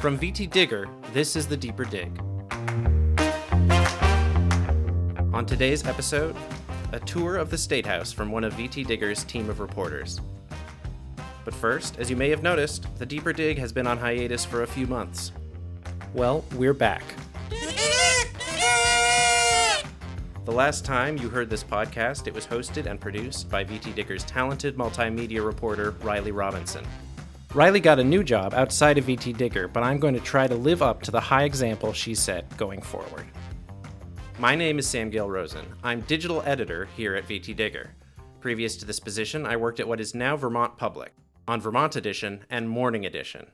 From VT Digger, this is The Deeper Dig. On today's episode, a tour of the State House from one of VT Digger's team of reporters. But first, as you may have noticed, The Deeper Dig has been on hiatus for a few months. Well, we're back. The last time you heard this podcast, it was hosted and produced by VT Digger's talented multimedia reporter, Riley Robinson. Riley got a new job outside of VT Digger, but I'm going to try to live up to the high example she set going forward. My name is Sam Gale Rosen. I'm digital editor here at VT Digger. Previous to this position, I worked at what is now Vermont Public, on Vermont Edition and Morning Edition.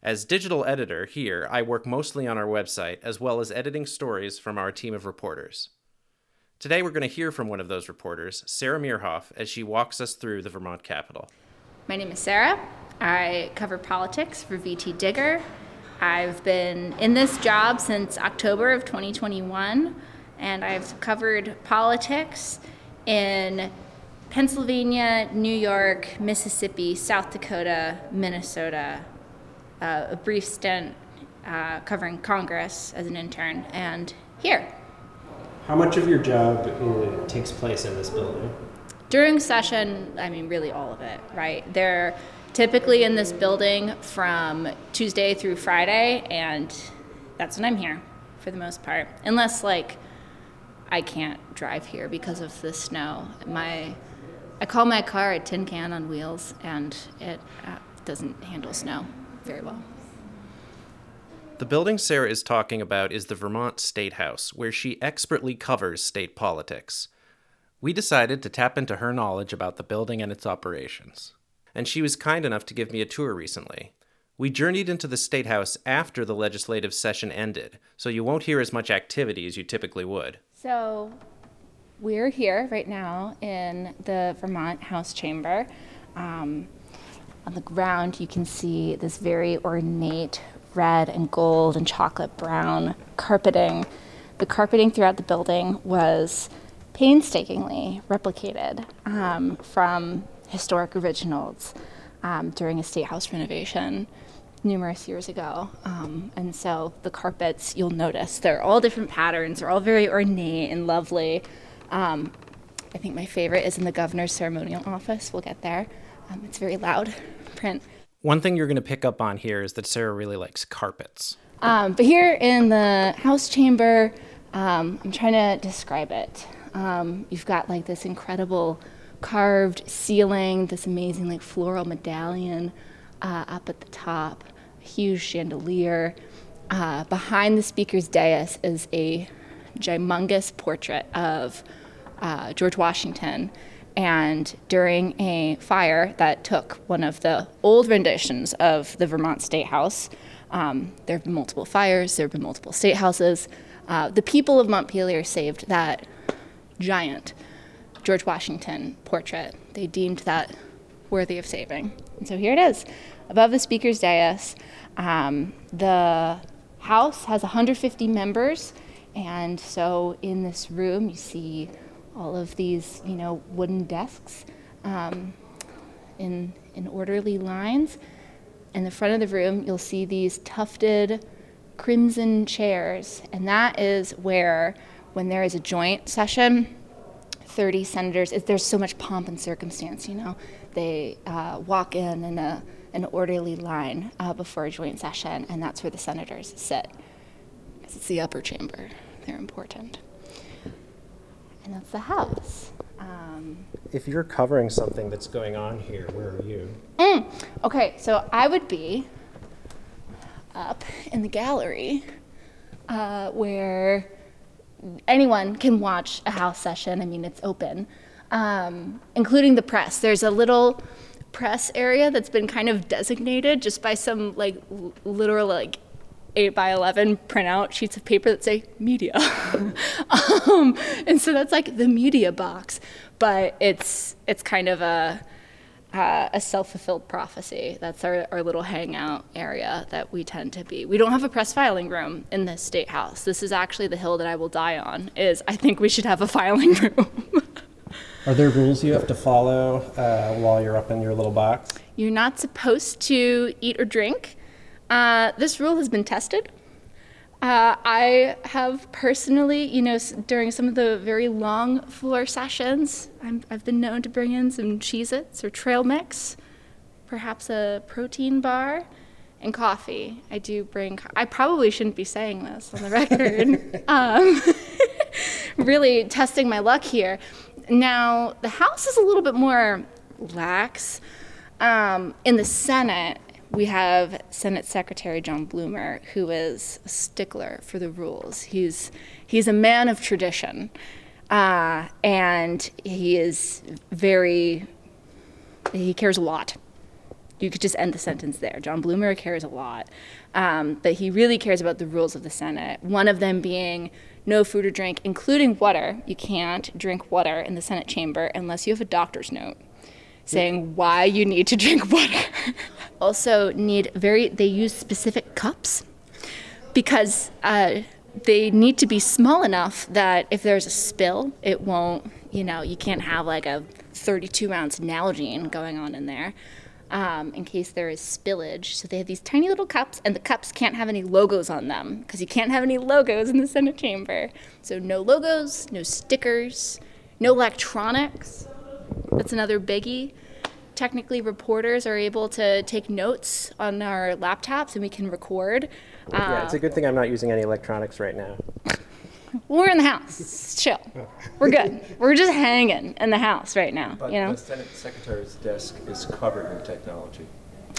As digital editor here, I work mostly on our website as well as editing stories from our team of reporters. Today, we're going to hear from one of those reporters, Sarah Mearhoff, as she walks us through the Vermont Capitol. My name is Sarah. I cover politics for VT Digger. I've been in this job since October of 2021, and I've covered politics in Pennsylvania, New York, Mississippi, South Dakota, Minnesota, uh, a brief stint uh, covering Congress as an intern, and here. How much of your job uh, takes place in this building? During session, I mean, really all of it, right? They're typically in this building from Tuesday through Friday, and that's when I'm here for the most part. Unless, like, I can't drive here because of the snow. My, I call my car a tin can on wheels, and it uh, doesn't handle snow very well. The building Sarah is talking about is the Vermont State House, where she expertly covers state politics. We decided to tap into her knowledge about the building and its operations. And she was kind enough to give me a tour recently. We journeyed into the State House after the legislative session ended, so you won't hear as much activity as you typically would. So, we're here right now in the Vermont House Chamber. Um, on the ground, you can see this very ornate red and gold and chocolate brown carpeting. The carpeting throughout the building was painstakingly replicated um, from historic originals um, during a state house renovation numerous years ago. Um, and so the carpets, you'll notice, they're all different patterns, they're all very ornate and lovely. Um, I think my favorite is in the governor's ceremonial office. We'll get there. Um, it's very loud print. One thing you're going to pick up on here is that Sarah really likes carpets. Um, but here in the house chamber, um, I'm trying to describe it. Um, you've got like this incredible carved ceiling, this amazing like floral medallion uh, up at the top, huge chandelier. Uh, behind the speaker's dais is a humongous portrait of uh, George Washington and during a fire that took one of the old renditions of the Vermont State House, um, there have been multiple fires, there have been multiple state houses. Uh, the people of Montpelier saved that giant George Washington portrait. They deemed that worthy of saving. And so here it is, above the speaker's dais. Um, the House has 150 members, and so in this room you see all of these, you know, wooden desks um, in, in orderly lines. In the front of the room, you'll see these tufted crimson chairs, and that is where, when there is a joint session, 30 senators, there's so much pomp and circumstance, you know, they uh, walk in in a, an orderly line uh, before a joint session, and that's where the senators sit. Because it's the upper chamber, they're important and that's the house. Um, if you're covering something that's going on here, where are you? Mm, okay, so I would be up in the gallery uh, where anyone can watch a house session. I mean, it's open, um, including the press. There's a little press area that's been kind of designated just by some like l- literal like 8 by 11 printout sheets of paper that say media. um, and so that's like the media box, but it's it's kind of a uh, a self-fulfilled prophecy. That's our, our little hangout area that we tend to be. We don't have a press filing room in this state house. This is actually the hill that I will die on. Is I think we should have a filing room. Are there rules you have to follow uh, while you're up in your little box? You're not supposed to eat or drink Uh, this rule has been tested. Uh, I have personally, you know, during some of the very long floor sessions, I'm, I've been known to bring in some Cheez Its or trail mix, perhaps a protein bar, and coffee. I do bring, co- I probably shouldn't be saying this on the record. um, really testing my luck here. Now, the House is a little bit more lax. Um, in the Senate, we have Senate Secretary John Bloomer, who is a stickler for the rules. He's he's a man of tradition, uh, and he is very. He cares a lot. You could just end the sentence there. John Bloomer cares a lot, um, but he really cares about the rules of the Senate. One of them being no food or drink, including water. You can't drink water in the Senate chamber unless you have a doctor's note saying why you need to drink water. Also, need very, they use specific cups because uh, they need to be small enough that if there's a spill, it won't, you know, you can't have like a 32 ounce Nalgene going on in there. Um, in case there is spillage. So they have these tiny little cups, and the cups can't have any logos on them because you can't have any logos in the Senate chamber. So no logos, no stickers, no electronics. That's another biggie. Technically, reporters are able to take notes on our laptops and we can record. Uh, Yeah, it's a good thing I'm not using any electronics right now. we're in the house. Chill. We're good. We're just hanging in the house right now. But you know, the Senate Secretary's desk is covered in technology.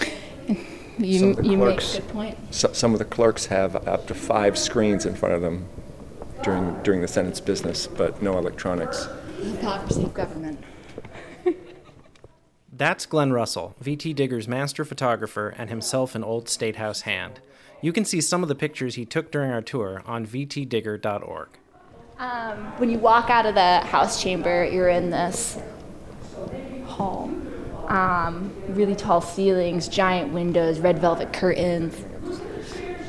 some you, of the you make a good point. So, some of the clerks have up to five screens in front of them during, during the Senate's business, but no electronics. Hypocrisy of government. That's Glenn Russell, VT Digger's master photographer and himself an old State House hand. You can see some of the pictures he took during our tour on vtdigger.org. Um, when you walk out of the House chamber, you're in this hall. Um, really tall ceilings, giant windows, red velvet curtains.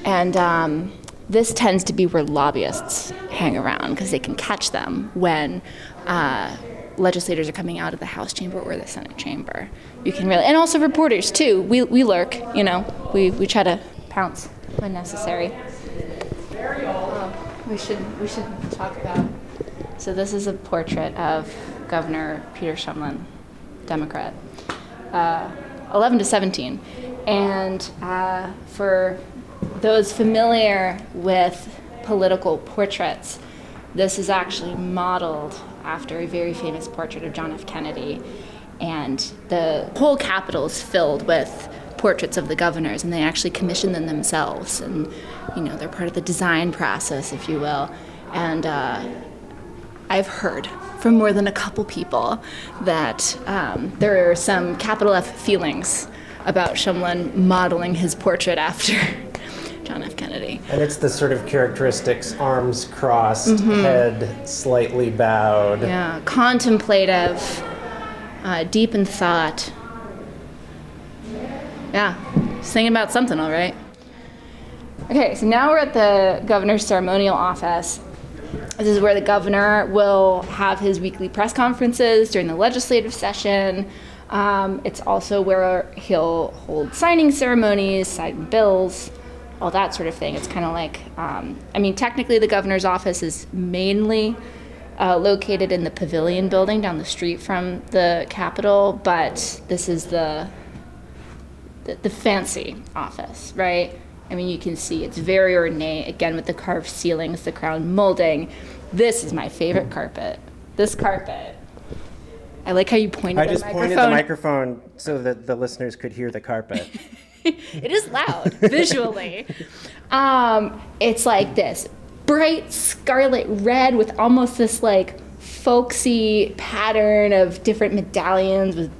And um, this tends to be where lobbyists hang around because they can catch them when uh, legislators are coming out of the House chamber or the Senate chamber. You can really, and also reporters too. We, we lurk, you know, we, we try to pounce when necessary. We should we should talk about. So this is a portrait of Governor Peter Shumlin, Democrat, uh, 11 to 17, and uh, for those familiar with political portraits, this is actually modeled after a very famous portrait of John F. Kennedy, and the whole Capitol is filled with portraits of the governors, and they actually commission them themselves, and you know they're part of the design process, if you will. And uh, I've heard from more than a couple people that um, there are some capital F feelings about Shumlin modeling his portrait after John F. Kennedy. And it's the sort of characteristics arms crossed, head slightly bowed. Yeah, contemplative, uh, deep in thought. Yeah, just thinking about something, all right. Okay, so now we're at the governor's ceremonial office. This is where the governor will have his weekly press conferences during the legislative session. Um, it's also where he'll hold signing ceremonies, sign bills, all that sort of thing. It's kind of like, um, I mean, technically the governor's office is mainly uh, located in the Pavilion building down the street from the Capitol, but this is the the, the fancy office, right? I mean, you can see it's very ornate, again, with the carved ceilings, the crown molding. This is my favorite carpet. This carpet. I like how you pointed the microphone. I just pointed the microphone so that the listeners could hear the carpet. it is loud visually. Um, it's like this bright scarlet red with almost this like folksy pattern of different medallions with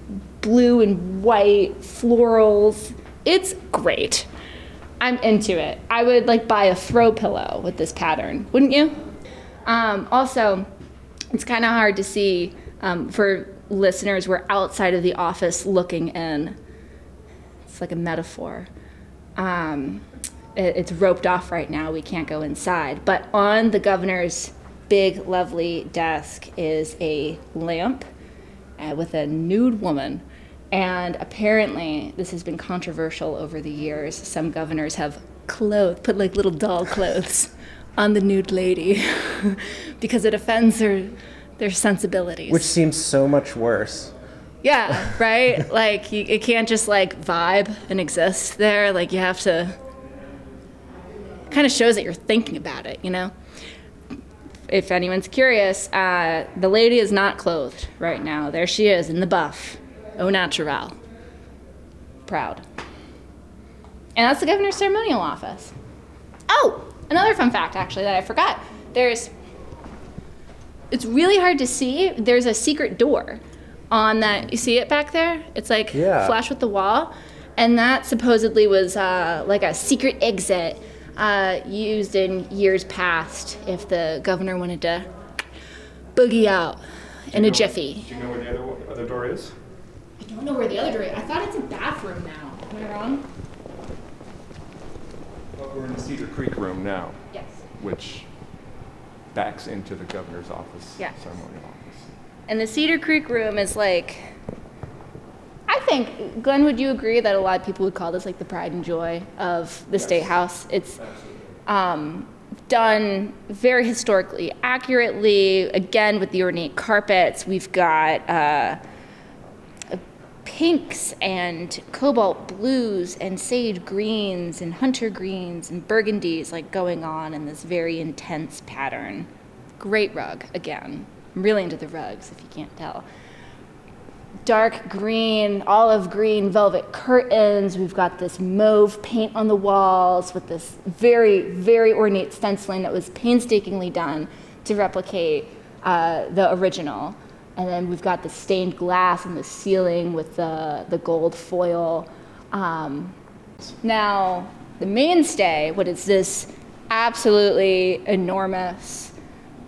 blue and white florals. It's great. I'm into it. I would like buy a throw pillow with this pattern, wouldn't you? Um, also, it's kind of hard to see um, for listeners. We're outside of the office looking in. It's like a metaphor. Um, it- it's roped off right now. We can't go inside. But on the governor's big, lovely desk is a lamp uh, with a nude woman And apparently, this has been controversial over the years. Some governors have clothes, put like little doll clothes on the nude lady because it offends their, their sensibilities. Which seems so much worse. Yeah, right? like, you, it can't just like vibe and exist there. Like, you have to. Kind of shows that you're thinking about it, you know? If anyone's curious, uh, the lady is not clothed right now. There she is in the buff. Au natural. Proud. And that's the governor's ceremonial office. Oh, another fun fact actually that I forgot. There's it's really hard to see. There's a secret door on that. You see it back there? It's like Yeah. flush with the wall. And that supposedly was uh, like a secret exit uh, used in years past if the governor wanted to boogie out in a jiffy. Do you know where the other, other door is? I don't know where the other door is. I thought it's a bathroom now. Am I wrong? Well, we're in the Cedar Creek room now, Yes. which backs into the governor's office, Yeah. ceremonial office. And the Cedar Creek room is like, I think, Glenn, would you agree that a lot of people would call this like the pride and joy of the State House? It's um, done very historically accurately, again, with the ornate carpets. We've got uh, pinks and cobalt blues and sage greens and hunter greens and burgundies like going on in this very intense pattern. Great rug, again. I'm really into the rugs, if you can't tell. Dark green, olive green velvet curtains. We've got this mauve paint on the walls with this very, very ornate stenciling that was painstakingly done to replicate uh, the original. And then we've got the stained glass and the ceiling with the, the gold foil. Um, now, the mainstay, what is this absolutely enormous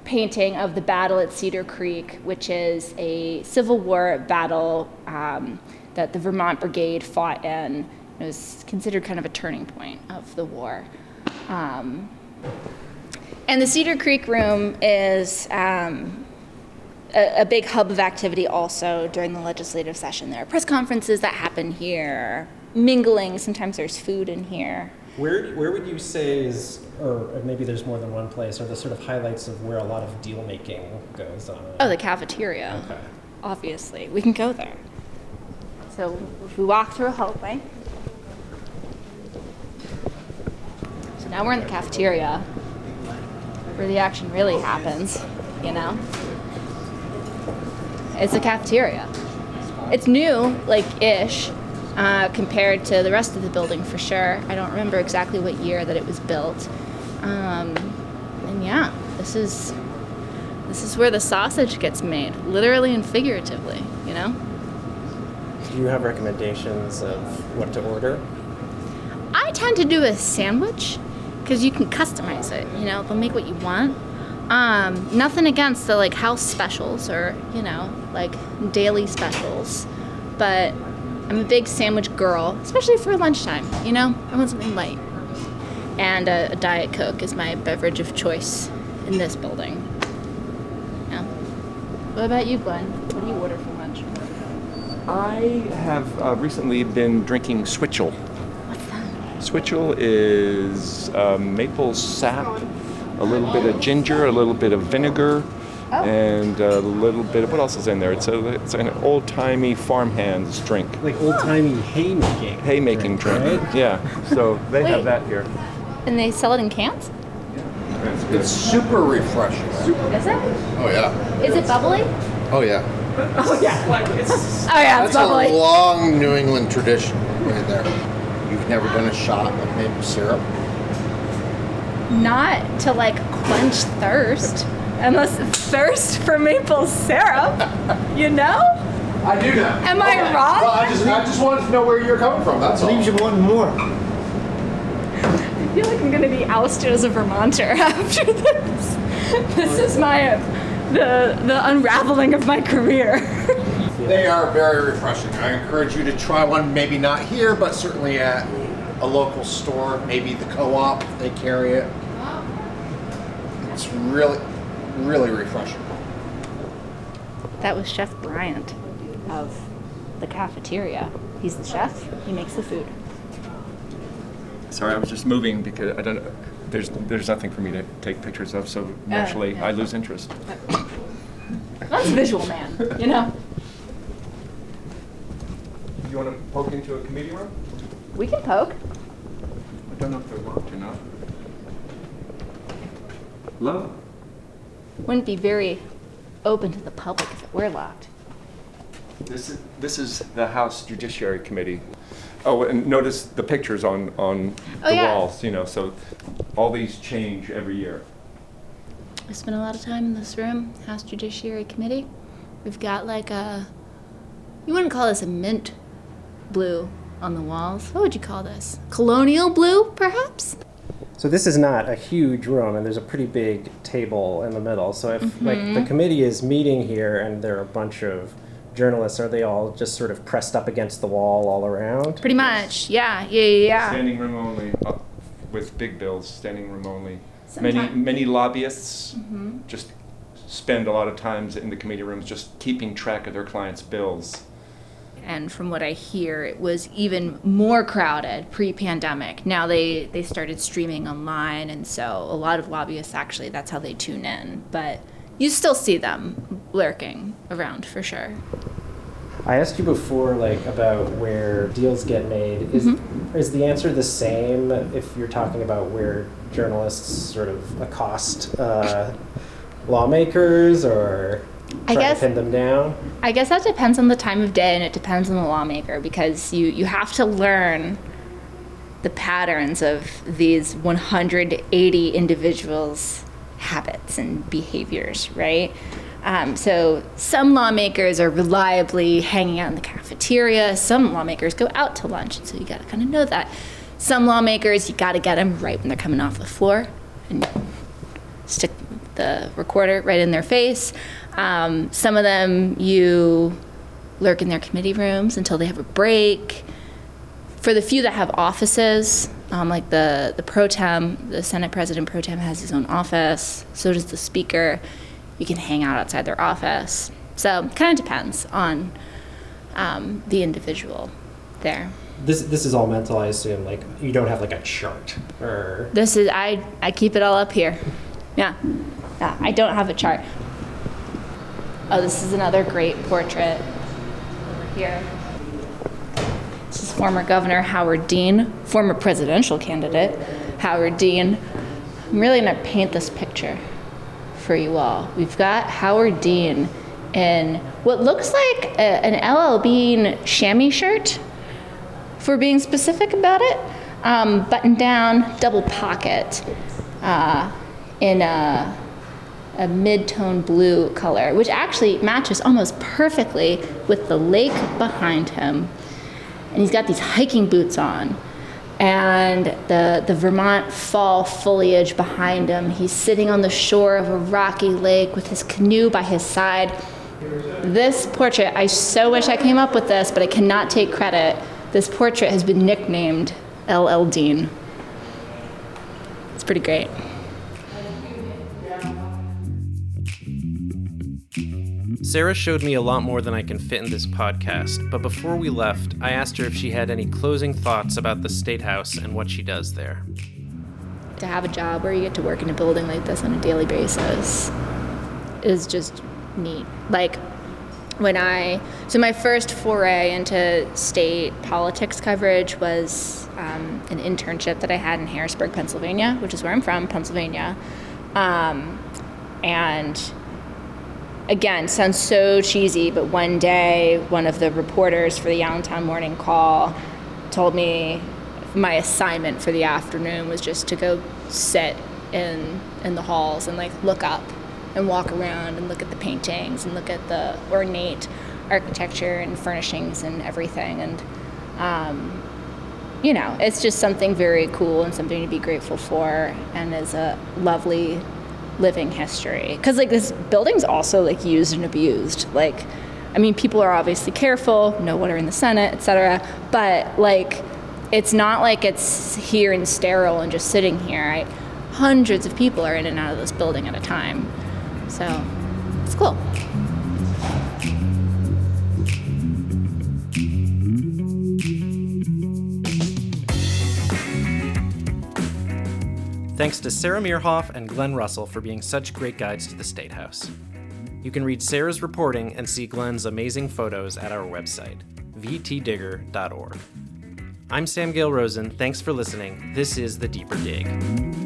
painting of the battle at Cedar Creek, which is a Civil War battle um, that the Vermont Brigade fought in. It was considered kind of a turning point of the war. Um, and the Cedar Creek room is um, a, a big hub of activity also during the legislative session. There are press conferences that happen here, mingling. Sometimes there's food in here. Where, where would you say is, or maybe there's more than one place, are the sort of highlights of where a lot of deal making goes on? Oh, the cafeteria. Okay. Obviously, we can go there. So if we walk through a hallway. So now we're in the cafeteria, where the action really happens. You know, it's a cafeteria. It's new, like ish, uh, compared to the rest of the building for sure. I don't remember exactly what year that it was built. Um, and yeah, this is this is where the sausage gets made, literally and figuratively, you know? Do you have recommendations of what to order? I tend to do a sandwich because you can customize it, you know, they'll make what you want. Um, nothing against the like house specials or, you know, like daily specials, but I'm a big sandwich girl, especially for lunchtime, you know? I want something light. And a, a Diet Coke is my beverage of choice in this building. Yeah. What about you, Glenn? What do you order for lunch? I have uh, recently been drinking Switchel. What's that? Switchel is uh, maple sap, a little bit of ginger, a little bit of vinegar, Oh. and a little bit of what else is in there? It's a it's an old timey farmhands drink, Like old timey haymaking. haymaking drink. right? Yeah, so they Wait. have that here. And they sell it in cans? It's super refreshing. Is it? Oh yeah. Is it bubbly? Oh yeah. Oh yeah, oh, it's That's a long New England tradition right there. You've never done a shot of maple syrup? Not to like quench thirst, unless thirst for maple syrup. You know? I do know. Am I wrong? Well, I just I just wanted to know where you're coming from. That's all. Leaves you wanting more. I feel like I'm gonna be ousted as a Vermonter after this. This is my the the unraveling of my career. They are very refreshing. I encourage you to try one. Maybe not here, but certainly at a local store. Maybe the co-op they carry it. It's really, really refreshing. That was Chef Bryant of the cafeteria. He's the chef. He makes the food. Sorry, I was just moving because I don't. There's there's nothing for me to take pictures of, so oh, naturally yeah. I lose interest. That's visual man, you know. You want to poke into a committee room? We can poke. I don't know if they're locked or not. Hello. Wouldn't be very open to the public if it were locked. This is this is the House Judiciary Committee. Oh, and notice the pictures on on Oh, the yeah. walls. You know, so all these change every year. I spent a lot of time in this room, House Judiciary Committee. We've got like a, you wouldn't call this a mint blue on the walls. What would you call this? Colonial blue, perhaps? So this is not a huge room, and there's a pretty big table in the middle. So if like the committee is meeting here, and there are a bunch of journalists, are they all just sort of pressed up against the wall all around? Pretty much, yeah, yeah, yeah. yeah. Standing room only, uh, with big bills. Standing room only. Many many lobbyists just spend a lot of times in the committee rooms just keeping track of their clients' bills. And from what I hear, it was even more crowded pre-pandemic. Now they they started streaming online, and so a lot of lobbyists actually that's how they tune in. But you still see them lurking around for sure. I asked you before, like about where deals get made. Is is the answer the same if you're talking about where journalists sort of accost uh, lawmakers or I try guess- to pin them down? I guess that depends on the time of day and it depends on the lawmaker because you, you have to learn the patterns of these 180 individuals' habits and behaviors, right? Um, so some lawmakers are reliably hanging out in the cafeteria. Some lawmakers go out to lunch, and so you got to kind of know that. Some lawmakers, you got to get them right when they're coming off the floor, and stick the recorder right in their face. Um, some of them you lurk in their committee rooms until they have a break. For the few that have offices, um, like the, the pro tem, the Senate President pro tem has his own office, so does the Speaker. You can hang out outside their office. So kind of depends on um, the individual there. This this is all mental, I assume. Like you don't have like a chart or This is I I keep it all up here. Yeah. Yeah, I don't have a chart. Oh, this is another great portrait over here. This is former Governor Howard Dean, former presidential candidate Howard Dean. I'm really going to paint this picture for you all. We've got Howard Dean in what looks like a, an LL Bean chamois shirt for being specific about it. Um, button down, double pocket, uh, in a, a mid-tone blue color, which actually matches almost perfectly with the lake behind him. And he's got these hiking boots on, and the the Vermont fall foliage behind him. He's sitting on the shore of a rocky lake with his canoe by his side. This portrait, I so wish I came up with this, but I cannot take credit. This portrait has been nicknamed LL Dean. It's pretty great. Sarah showed me a lot more than I can fit in this podcast, but before we left, I asked her if she had any closing thoughts about the State House and what she does there. To have a job where you get to work in a building like this on a daily basis is just neat. Like when I, so my first foray into state politics coverage was um, an internship that I had in Harrisburg, Pennsylvania, which is where I'm from, Pennsylvania. Um, and again, sounds so cheesy, but one day one of the reporters for the Allentown Morning Call told me my assignment for the afternoon was just to go sit in in the halls and like look up and walk around and look at the paintings and look at the ornate architecture and furnishings and everything. And um, you know it's just something very cool and something to be grateful for and is a lovely living history. Because like this building's also like used and abused. Like i mean people are obviously careful what are in the senate etc but like it's not like it's here and sterile and just sitting here right? hundreds of people are in and out of this building at a time. So it's cool Thanks to Sarah Mearhoff and Glenn Russell for being such great guides to the State House. You can read Sarah's reporting and see Glenn's amazing photos at our website, vtdigger.org. I'm Sam Gale Rosen. Thanks for listening. This is The Deeper Dig.